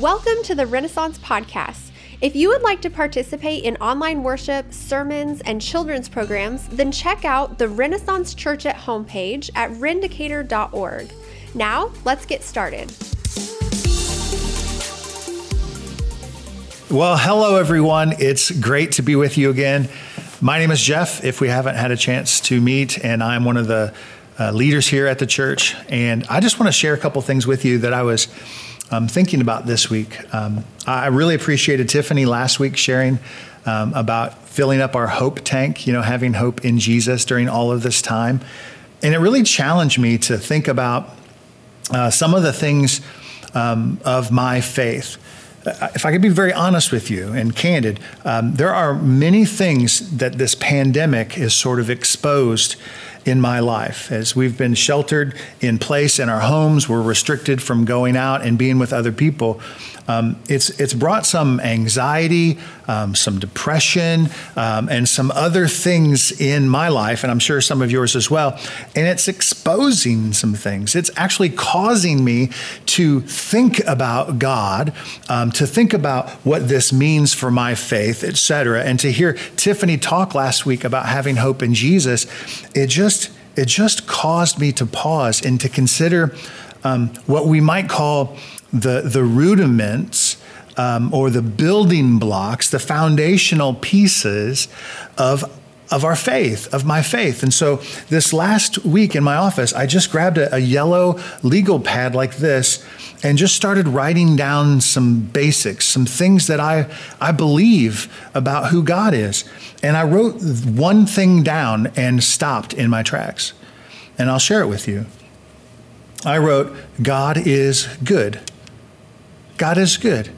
Welcome to the Renaissance Podcast. If you would like to participate in online worship, sermons, and children's programs, then check out the Renaissance Church at homepage at rendicator.org. Now, let's get started. Well, hello, everyone. It's great to be with you again. My name is Jeff, if we haven't had a chance to meet, and I'm one of the uh, leaders here at the church. And I just want to share a couple things with you that I was um, thinking about this week. Um, I really appreciated Tiffany last week sharing um, about filling up our hope tank, you know, having hope in Jesus during all of this time. And it really challenged me to think about uh, some of the things um, of my faith if I could be very honest with you and candid, um, there are many things that this pandemic has sort of exposed in my life. As we've been sheltered in place in our homes, we're restricted from going out and being with other people. Um, it's it's brought some anxiety, um, some depression, um, and some other things in my life, and I'm sure some of yours as well. And it's exposing some things. It's actually causing me to think about God, um, to think about what this means for my faith, etc. And to hear Tiffany talk last week about having hope in Jesus, it just it just caused me to pause and to consider um, what we might call the, the rudiments um, or the building blocks, the foundational pieces of of our faith, of my faith. And so this last week in my office, I just grabbed a, a, yellow legal pad like this and just started writing down some basics, some things that I, I believe about who God is. And I wrote one thing down and stopped in my tracks. And I'll share it with you. I wrote, God is good. God is good.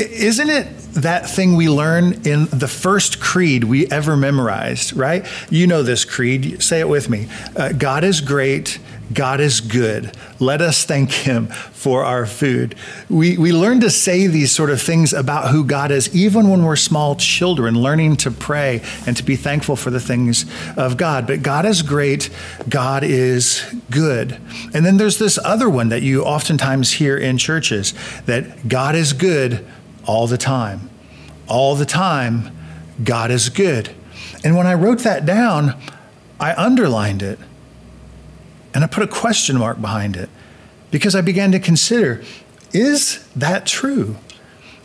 Isn't it that thing we learn in the first creed we ever memorized, right? You know this creed. Say it with me uh, God is great. God is good. Let us thank Him for our food. We, we learn to say these sort of things about who God is, even when we're small children, learning to pray and to be thankful for the things of God. But God is great. God is good. And then there's this other one that you oftentimes hear in churches that God is good all the time. All the time, God is good. And when I wrote that down, I underlined it and I put a question mark behind it because I began to consider is that true?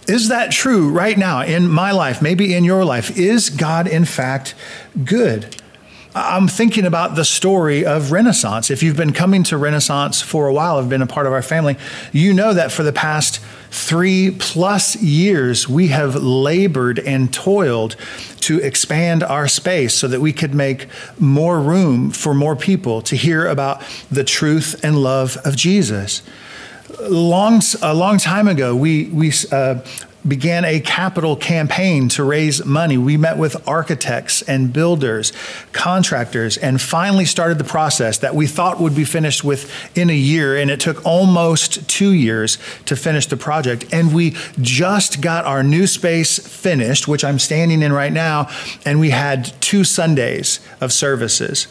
Is that true right now in my life, maybe in your life? Is God in fact good? I'm thinking about the story of Renaissance. If you've been coming to Renaissance for a while, have been a part of our family, you know that for the past three plus years, we have labored and toiled to expand our space so that we could make more room for more people to hear about the truth and love of Jesus. Long, a long time ago, we, we uh, began a capital campaign to raise money. We met with architects and builders, contractors, and finally started the process that we thought would be finished within a year. And it took almost two years to finish the project. And we just got our new space finished, which I'm standing in right now. And we had two Sundays of services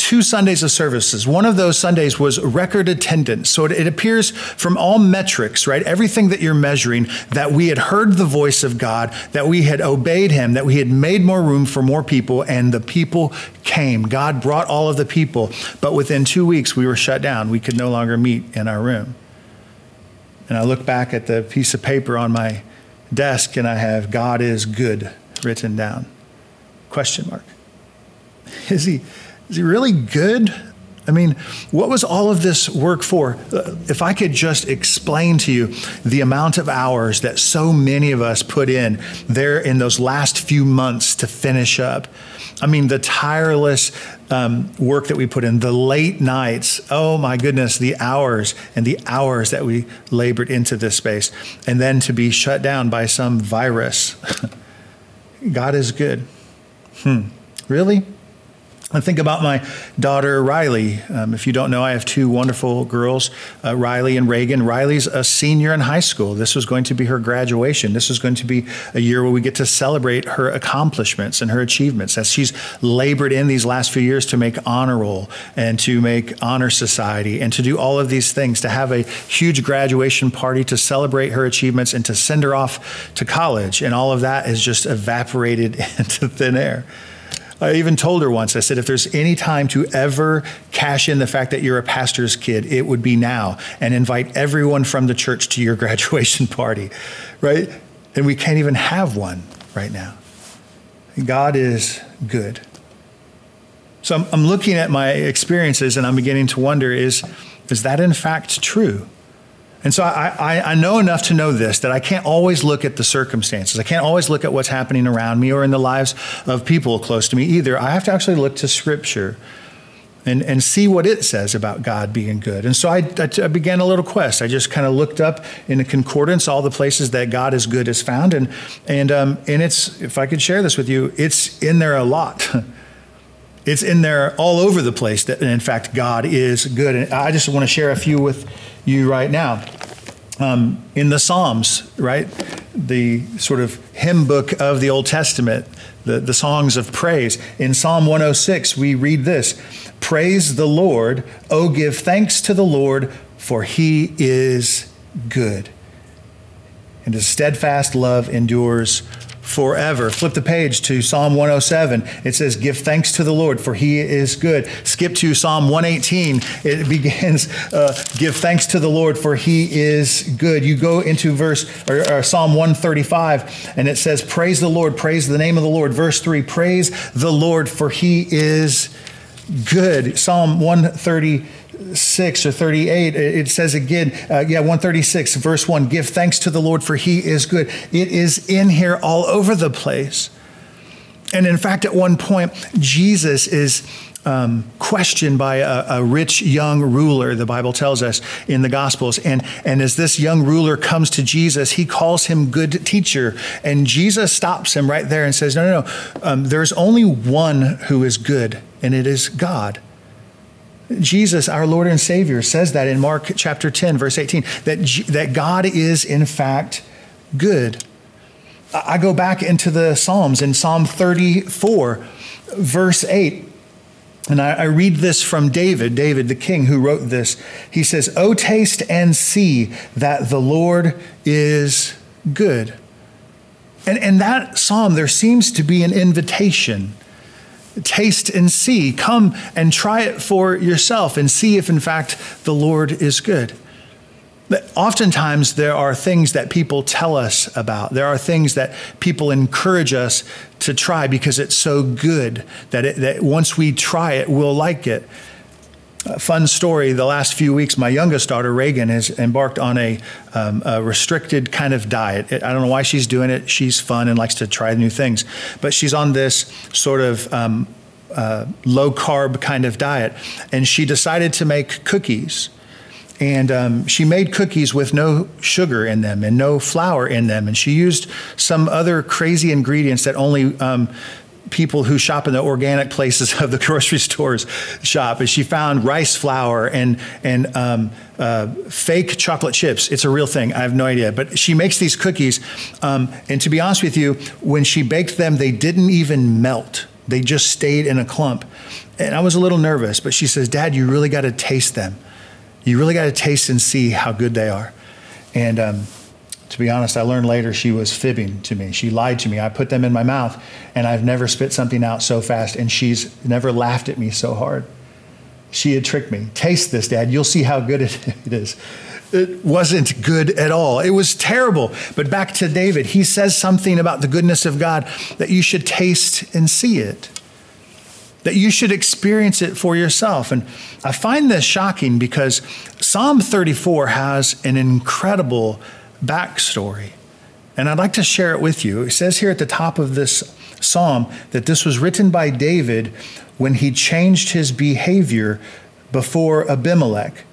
two Sundays of services. One of those Sundays was record attendance. So it, it, appears from all metrics, right? Everything that you're measuring, that we had heard the voice of God, that we had obeyed Him, that we had made more room for more people, and the people came. God brought all of the people. But within two weeks, we were shut down. We could no longer meet in our room. And I look back at the piece of paper on my desk and I have God is good written down. Question mark. Is he is he really good? I mean, what was all of this work for? If I could just explain to you the amount of hours that so many of us put in there in those last few months to finish up. I mean, the tireless um, work that we put in, the late nights, oh my goodness, the hours and the hours that we labored into this space, and then to be shut down by some virus. God is good. Hmm. Really? I think about my daughter Riley. Um, if you don't know, I have two wonderful girls, uh, Riley and Reagan. Riley's a senior in high school. This was going to be her graduation. This was going to be a year where we get to celebrate her accomplishments and her achievements as she's labored in these last few years to make honor roll and to make honor society and to do all of these things, to have a huge graduation party to celebrate her achievements and to send her off to college. And all of that is just evaporated into thin air. I even told her once, I said, if there's any time to ever cash in the fact that you're a pastor's kid, it would be now and invite everyone from the church to your graduation party, right? And we can't even have one right now. God is good. So I'm, I'm looking at my experiences and I'm beginning to wonder is, is that in fact true? And so I, I, I, know enough to know this that I can't always look at the circumstances. I can't always look at what's happening around me or in the lives of people close to me either. I have to actually look to Scripture and, and see what it says about God being good. And so I, began a little quest. I just kind of looked up in the concordance all the places that God is good is found. And, and, um, and it's, if I could share this with you, it's in there a lot. it's in there all over the place that, in fact, God is good. And I just want to share a few with you right now. Um, in the Psalms, right? The sort of hymn book of the Old Testament, the, the songs of praise. In Psalm 106, we read this Praise the Lord, oh, give thanks to the Lord, for he is good. And his steadfast love endures forever. Flip the page to Psalm 107. It says, Give thanks to the Lord, for he is good. Skip to Psalm 118. It begins, uh, Give thanks to the Lord, for he is good. You go into verse or, or Psalm 135, and it says, Praise the Lord, praise the name of the Lord. Verse 3, Praise the Lord, for he is good. Psalm 130. 6 or 38, it says again, uh, yeah, 136, verse 1 Give thanks to the Lord, for he is good. It is in here all over the place. And in fact, at one point, Jesus is um, questioned by a, a, rich young ruler, the Bible tells us in the Gospels. And, and as this young ruler comes to Jesus, he calls him good teacher. And Jesus stops him right there and says, No, no, no. Um, there's only one who is good, and it is God. Jesus, our Lord and Savior, says that in Mark chapter 10, verse 18, that, that God is in fact good. I go back into the Psalms in Psalm 34, verse 8. And I, I, read this from David, David the king who wrote this. He says, Oh, taste and see that the Lord is good. And in that psalm, there seems to be an invitation taste and see. Come and try it for yourself and see if, in fact, the Lord is good. Oftentimes, there are things that people tell us about. There are things that people encourage us to try because it's so good that, it, that once we try it, we'll like it. Fun story the last few weeks, my youngest daughter, Reagan, has embarked on a, um, a, restricted kind of diet. I don't know why she's doing it. She's fun and likes to try new things. But she's on this sort of um, uh, low carb kind of diet. And she decided to make cookies. And um, she made cookies with no sugar in them and no flour in them. And she used some other crazy ingredients that only um, people who shop in the organic places of the grocery stores shop is she found rice flour and and um, uh, fake chocolate chips. It's a real thing. I have no idea, but she makes these cookies, um, and to be honest with you, when she baked them, they didn't even melt. They just stayed in a clump, and I was a little nervous. But she says, "Dad, you really got to taste them. You really got to taste and see how good they are." And um, to be honest, I learned later she was fibbing to me. She lied to me. I put them in my mouth, and I've never spit something out so fast, and she's never laughed at me so hard. She had tricked me. Taste this, Dad. You'll see how good it is. It wasn't good at all. It was terrible. But back to David, he says something about the goodness of God that you should taste and see it, that you should experience it for yourself. And I find this shocking because Psalm 34 has an incredible backstory. And I'd like to share it with you. It says here at the top of this psalm that this was written by David when he changed his behavior before Abimelech.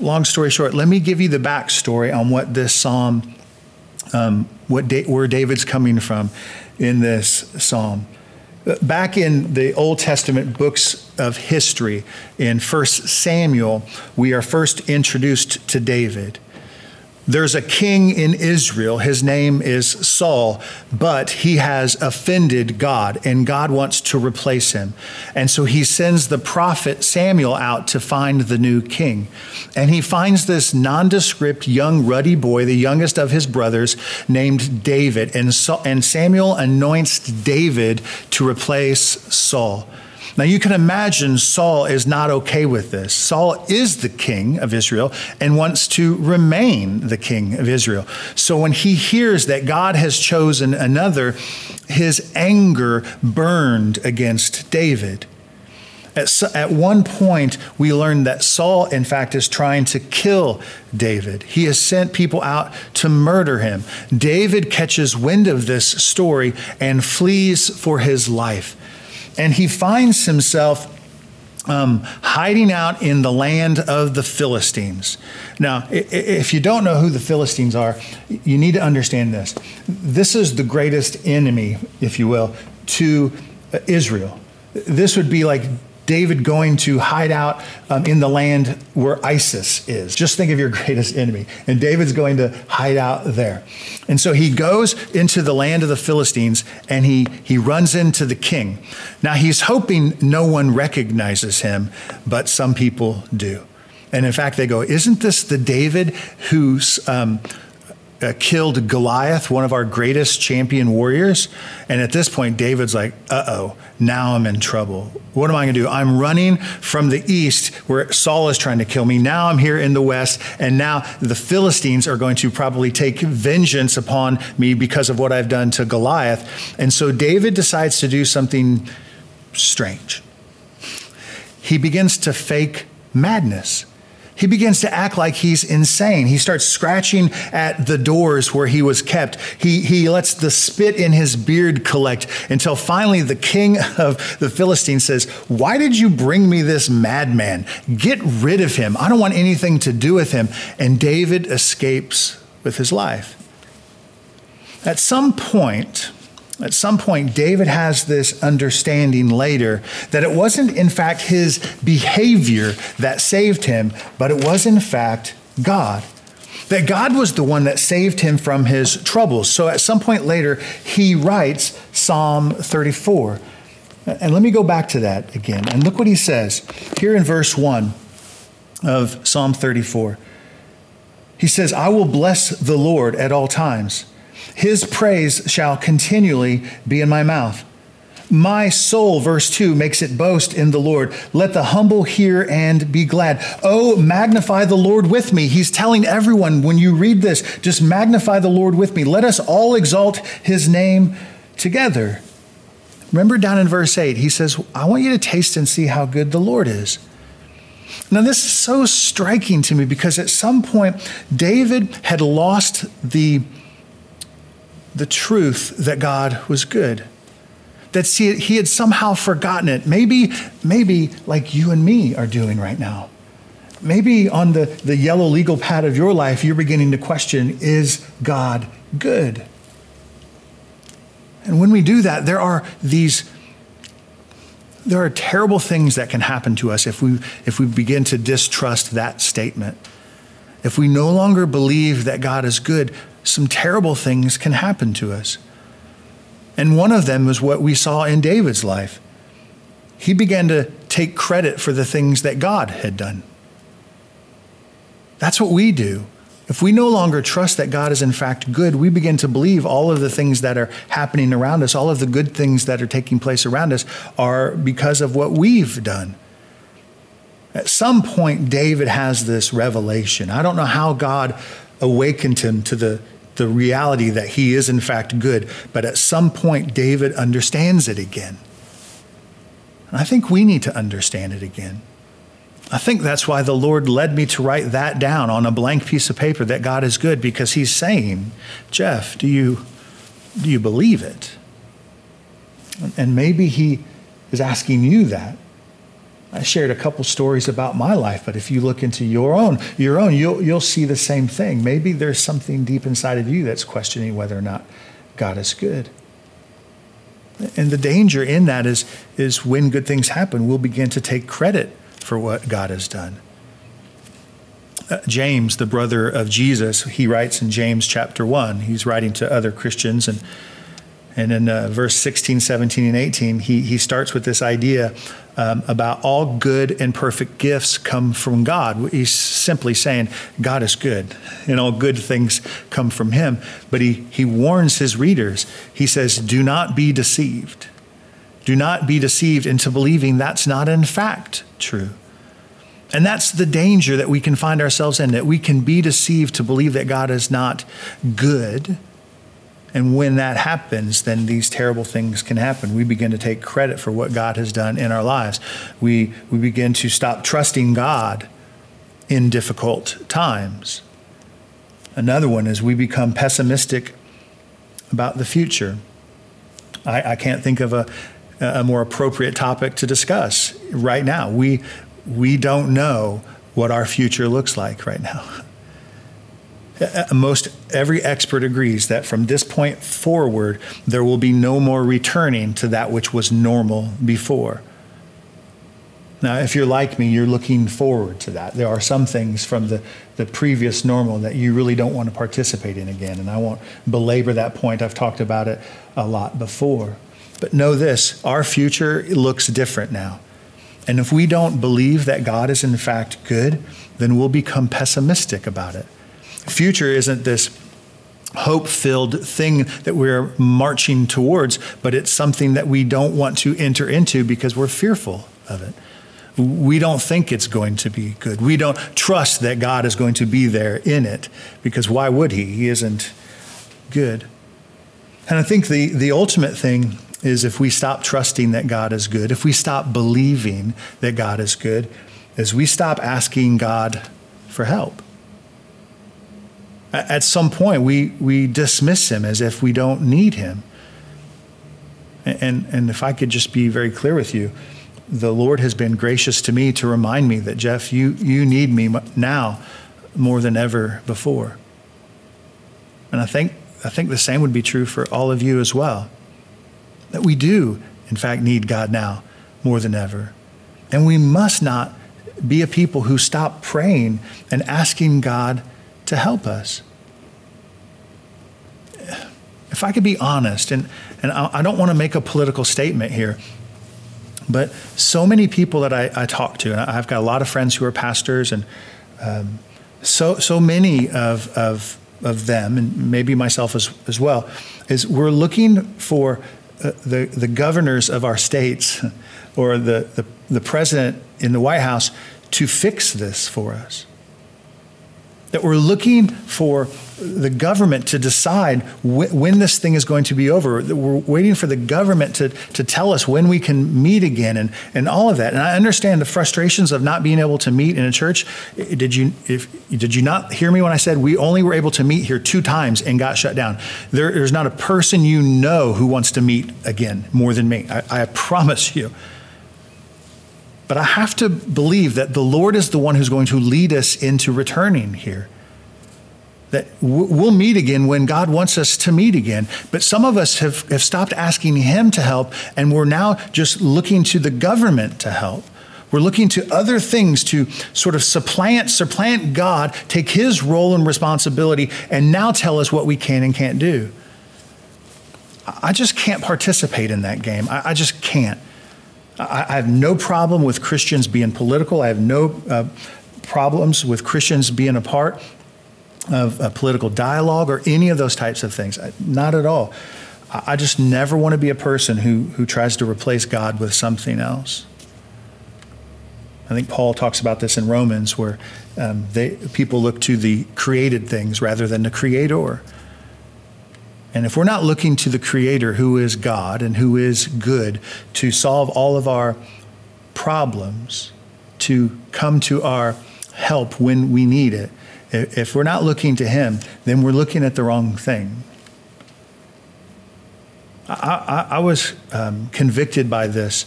Long story short, let me give you the backstory on what this psalm, um, what da- where David's coming from in this psalm. Back in the Old Testament books of history, in 1 Samuel, we are first introduced to David. There's a king in Israel. His name is Saul, but he has offended God, and God wants to replace him. And so he sends the prophet Samuel out to find the new king. And he finds this nondescript young ruddy boy, the youngest of his brothers, named David. And, Samuel anoints David to replace Saul. Now you can imagine Saul is not okay with this. Saul is the king of Israel and wants to remain the king of Israel. So when he hears that God has chosen another, his anger burned against David. At, at one point, we learn that Saul, in fact, is trying to kill David. He has sent people out to murder him. David catches wind of this story and flees for his life and he finds himself um, hiding out in the land of the Philistines. Now, if you don't know who the Philistines are, you need to understand this. This is the greatest enemy, if you will, to Israel. This would be like David going to hide out um, in the land where ISIS is. Just think of your greatest enemy. And David's going to hide out there. And so he goes into the land of the Philistines and he, he runs into the king. Now he's hoping no one recognizes him, but some people do. And in fact, they go, Isn't this the David who's. Um, uh, killed Goliath, one of our greatest champion warriors. And at this point, David's like, uh oh, now I'm in trouble. What am I going to do? I'm running from the east where Saul is trying to kill me. Now I'm here in the west. And now the Philistines are going to probably take vengeance upon me because of what I've done to Goliath. And so David decides to do something strange. He begins to fake madness he begins to act like he's insane. He starts scratching at the doors where he was kept. He, he lets the spit in his beard collect until finally the king of the Philistines says, Why did you bring me this madman? Get rid of him. I don't want anything to do with him. And David escapes with his life. At some point, at some point, David has this understanding later that it wasn't, in fact, his behavior that saved him, but it was, in fact, God. That God was the one that saved him from his troubles. So at some point later, he writes Psalm 34. And let me go back to that again. And look what he says here in verse 1 of Psalm 34. He says, I will bless the Lord at all times. His praise shall continually be in my mouth. My soul, verse 2, makes it boast in the Lord. Let the humble hear and be glad. Oh, magnify the Lord with me. He's telling everyone when you read this, just magnify the Lord with me. Let us all exalt his name together. Remember down in verse 8, he says, I want you to taste and see how good the Lord is. Now, this is so striking to me because at some point, David had lost the the truth that God was good. That he had somehow forgotten it. Maybe, maybe like you and me are doing right now. Maybe on the, the yellow legal pad of your life, you're beginning to question is God good? And when we do that, there are these there are terrible things that can happen to us if we if we begin to distrust that statement. If we no longer believe that God is good, some terrible things can happen to us. And one of them was what we saw in David's life. He began to take credit for the things that God had done. That's what we do. If we no longer trust that God is in fact good, we begin to believe all of the things that are happening around us, all of the good things that are taking place around us are because of what we've done. At some point, David has this revelation. I don't know how God awakened him to the the reality that he is in fact good. But at some point, David understands it again. And I think we need to understand it again. I think that's why the Lord led me to write that down on a blank piece of paper that God is good because he's saying, Jeff, do you, do you believe it? And maybe he is asking you that. I shared a couple stories about my life, but if you look into your own, your own, you'll, you'll see the same thing. Maybe there's something deep inside of you that's questioning whether or not God is good. And the danger in that is, is when good things happen, we'll begin to take credit for what God has done. Uh, James, the brother of Jesus, he writes in James chapter 1. He's writing to other Christians. And, and in uh, verse 16, 17, and 18, he, he starts with this idea um, about all good and perfect gifts come from God. He's simply saying God is good and all good things come from him. But he, he warns his readers. He says, Do not be deceived. Do not be deceived into believing that's not in fact true. And that's the danger that we can find ourselves in, that we can be deceived to believe that God is not good. And when that happens, then these terrible things can happen. We begin to take credit for what God has done in our lives. We, we begin to stop trusting God in difficult times. Another one is we become pessimistic about the future. I, I can't think of a, a more appropriate topic to discuss right now. We, we don't know what our future looks like right now. Uh, most every expert agrees that from this point forward, there will be no more returning to that which was normal before. Now, if you're like me, you're looking forward to that. There are some things from the, the previous normal that you really don't want to participate in again. And I won't belabor that point. I've talked about it a lot before. But know this our future looks different now. And if we don't believe that God is in fact good, then we'll become pessimistic about it. Future isn't this hope filled thing that we're marching towards, but it's something that we don't want to enter into because we're fearful of it. We don't think it's going to be good. We don't trust that God is going to be there in it because why would He? He isn't good. And I think the, the ultimate thing is if we stop trusting that God is good, if we stop believing that God is good, is we stop asking God for help. At some point, we, we dismiss him as if we don't need him. And, and if I could just be very clear with you, the Lord has been gracious to me to remind me that, Jeff, you, you need me now more than ever before. And I think, I think the same would be true for all of you as well that we do, in fact, need God now more than ever. And we must not be a people who stop praying and asking God to help us. If I could be honest, and, and I don't want to make a political statement here, but so many people that I, I talk to, and I've got a lot of friends who are pastors, and um, so, so many of, of, of them, and maybe myself as, as well, is we're looking for the, the governors of our states or the, the, the president in the White House to fix this for us. That we're looking for the government to decide wh- when this thing is going to be over. We're waiting for the government to, to tell us when we can meet again and, and all of that. And I understand the frustrations of not being able to meet in a church. Did you, if, did you not hear me when I said we only were able to meet here two times and got shut down? There, there's not a person you know who wants to meet again more than me. I, I promise you. But I have to believe that the Lord is the one who's going to lead us into returning here that we'll meet again when God wants us to meet again. But some of us have, have stopped asking Him to help, and we're now just looking to the government to help. We're looking to other things to sort of supplant, supplant God, take His role and responsibility, and now tell us what we can and can't do. I just can't participate in that game. I, I just can't. I, I, have no problem with Christians being political. I have no uh, problems with Christians being a part of a political dialogue or any of those types of things. Not at all. I just never want to be a person who, who tries to replace God with something else. I think Paul talks about this in Romans, where um, they, people look to the created things rather than the creator. And if we're not looking to the creator, who is God and who is good, to solve all of our problems, to come to our help when we need it, if we're not looking to Him, then we're looking at the wrong thing. I, I, I was um, convicted by this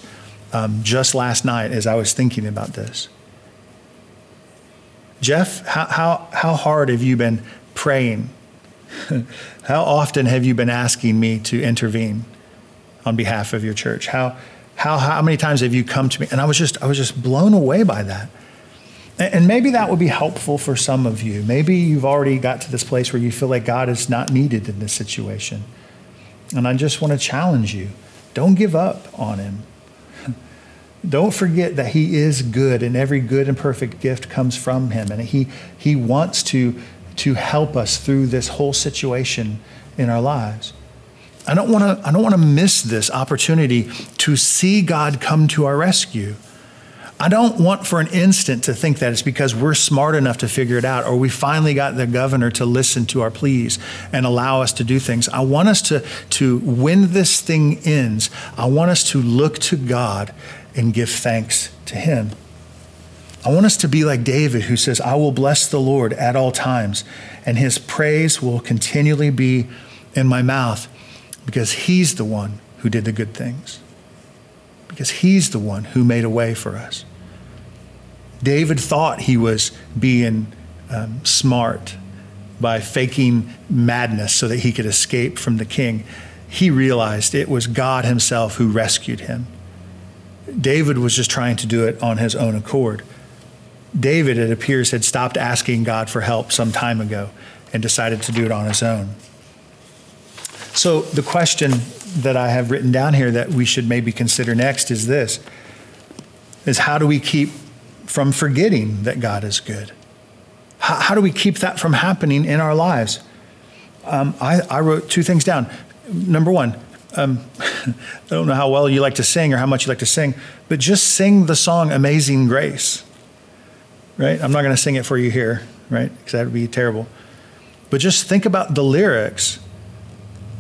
um, just last night as I was thinking about this. Jeff, how, how, how hard have you been praying? how often have you been asking me to intervene? on behalf of your church? How, how, how many times have you come to me? And I was just, I was just blown away by that. And maybe that would be helpful for some of you. Maybe you've already got to this place where you feel like God is not needed in this situation. And I just want to challenge you don't give up on Him. Don't forget that He is good, and every good and perfect gift comes from Him. And He, he wants to, to help us through this whole situation in our lives. I don't want to I don't want to miss this opportunity to see God come to our rescue. I don't want for an instant to think that it's because we're smart enough to figure it out or we finally got the governor to listen to our pleas and allow us to do things. I want us to, to when this thing ends, I want us to look to God and give thanks to Him. I want us to be like David, who says, I will bless the Lord at all times, and His praise will continually be in my mouth because He's the one who did the good things because he's the one who made a way for us. David thought he was being um, smart by faking madness so that he could escape from the king. He realized it was God himself who rescued him. David was just trying to do it on his own accord. David, it appears, had stopped asking God for help some time ago and decided to do it on his own. So, the question that I have written down here that we should maybe consider next is this is how do we keep from forgetting that God is good? How, how do we keep that from happening in our lives? Um, I, I, wrote two things down. Number one, um, I don't know how well you like to sing or how much you like to sing, but just sing the song Amazing Grace, right? I'm not going to sing it for you here, right? Because that would be terrible. But just think about the lyrics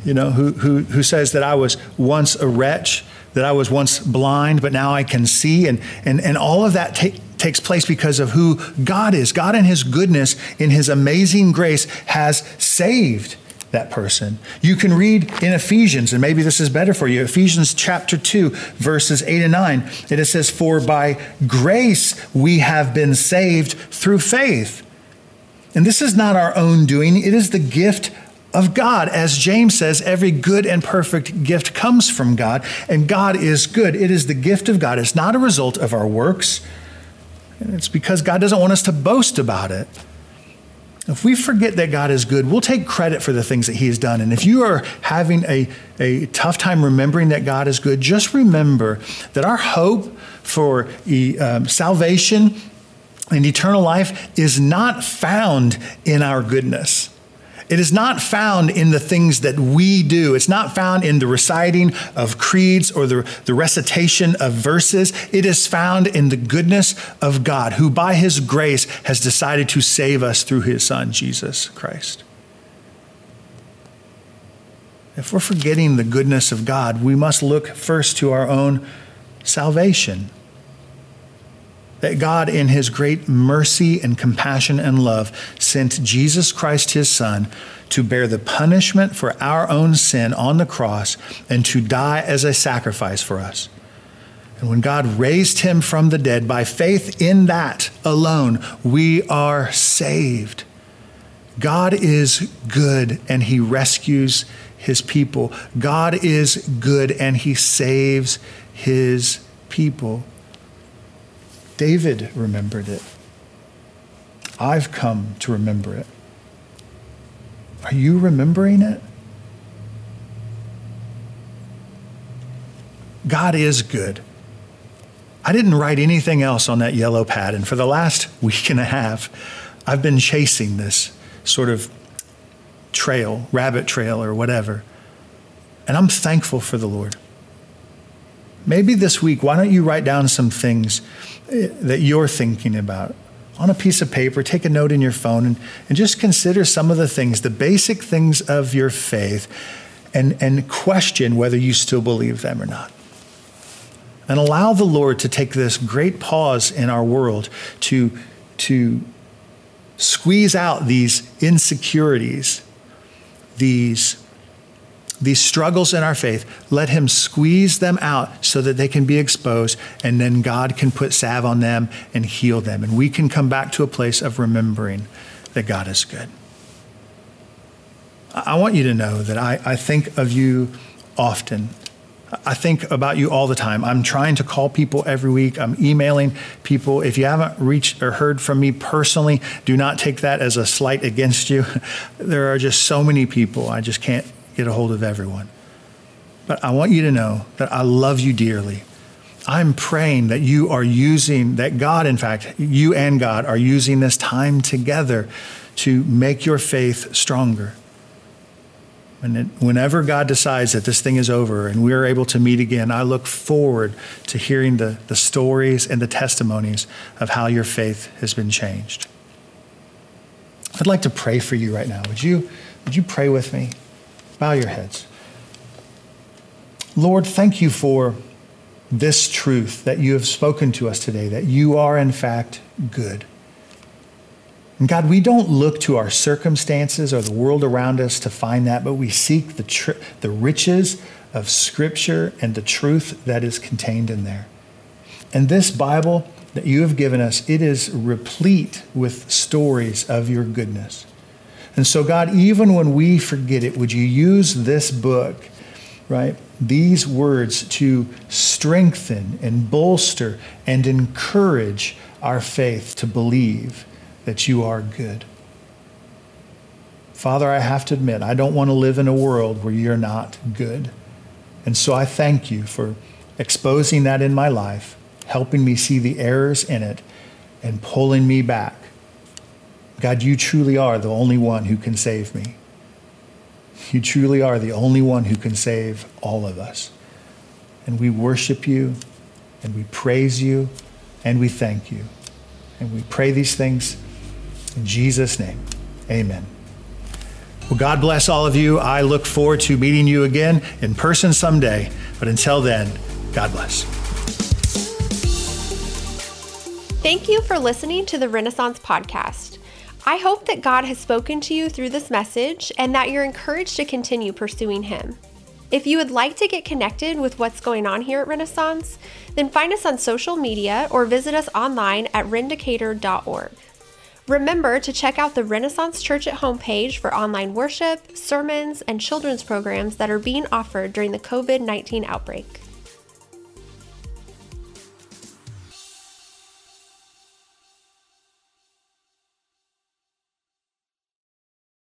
you know, who, who, who says that I was once a wretch, that I was once blind, but now I can see. And, and, and all of that ta- takes place because of who God is. God, in His goodness, in His amazing grace, has saved that person. You can read in Ephesians, and maybe this is better for you Ephesians chapter 2, verses 8 and 9. And It says, For by grace we have been saved through faith. And this is not our own doing, it is the gift of God. As James says, every good and perfect gift comes from God, and God is good. It is the gift of God. It's not a result of our works. And it's because God doesn't want us to boast about it. If we forget that God is good, we'll take credit for the things that He has done. And if you are having a, a tough time remembering that God is good, just remember that our hope for um, salvation and eternal life is not found in our goodness. It is not found in the things that we do. It's not found in the reciting of creeds or the, the recitation of verses. It is found in the goodness of God, who by his grace has decided to save us through his son, Jesus Christ. If we're forgetting the goodness of God, we must look first to our own salvation that God, in his great mercy and compassion and love, sent Jesus Christ, his Son, to bear the punishment for our own sin on the cross and to die as a sacrifice for us. And when God raised him from the dead, by faith in that alone, we are saved. God is good and he rescues his people. God is good and he saves his people. David remembered it. I've come to remember it. Are you remembering it? God is good. I didn't write anything else on that yellow pad, and for the last week and a half, I've been chasing this sort of trail, rabbit trail, or whatever. And I'm thankful for the Lord. Maybe this week, why don't you write down some things eh, that you're thinking about on a piece of paper, take a note in your phone, and, and just consider some of the things, the basic things of your faith, and, and question whether you still believe them or not. And allow the Lord to take this great pause in our world to, to squeeze out these insecurities, these these struggles in our faith, let Him squeeze them out so that they can be exposed, and then God can put salve on them and heal them. And we can come back to a place of remembering that God is good. I want you to know that I, I think of you often. I think about you all the time. I'm trying to call people every week. I'm emailing people. If you haven't reached or heard from me personally, do not take that as a slight against you. There are just so many people. I just can't get a hold of everyone. But I want you to know that I love you dearly. I'm praying that you are using, that God, in fact, you and God are using this time together to make your faith stronger. And whenever God decides that this thing is over and we're able to meet again, I look forward to hearing the, the stories and the testimonies of how your faith has been changed. I'd like to pray for you right now. Would you, would you pray with me? Bow your heads. Lord, thank you for this truth that you have spoken to us today, that you are, in fact, good. And God, we don't look to our circumstances or the world around us to find that, but we seek the, tr- the riches of Scripture and the truth that is contained in there. And this Bible that you have given us, it is replete with stories of your goodness. And so, God, even when we forget it, would you use this book, right? These words to strengthen and bolster and encourage our faith to believe that you are good. Father, I have to admit, I don't want to live in a world where you're not good. And so I thank you for exposing that in my life, helping me see the errors in it, and pulling me back God, you truly are the only one who can save me. You truly are the only one who can save all of us. And we worship you, and we praise you, and we thank you. And we pray these things in Jesus' name. Amen. Well, God bless all of you. I look forward to meeting you again in person someday. But until then, God bless. Thank you for listening to the Renaissance Podcast. I hope that God has spoken to you through this message and that you're encouraged to continue pursuing Him. If you would like to get connected with what's going on here at Renaissance, then find us on social media or visit us online at rendicator.org. Remember to check out the Renaissance Church at homepage for online worship, sermons, and children's programs that are being offered during the COVID 19 outbreak.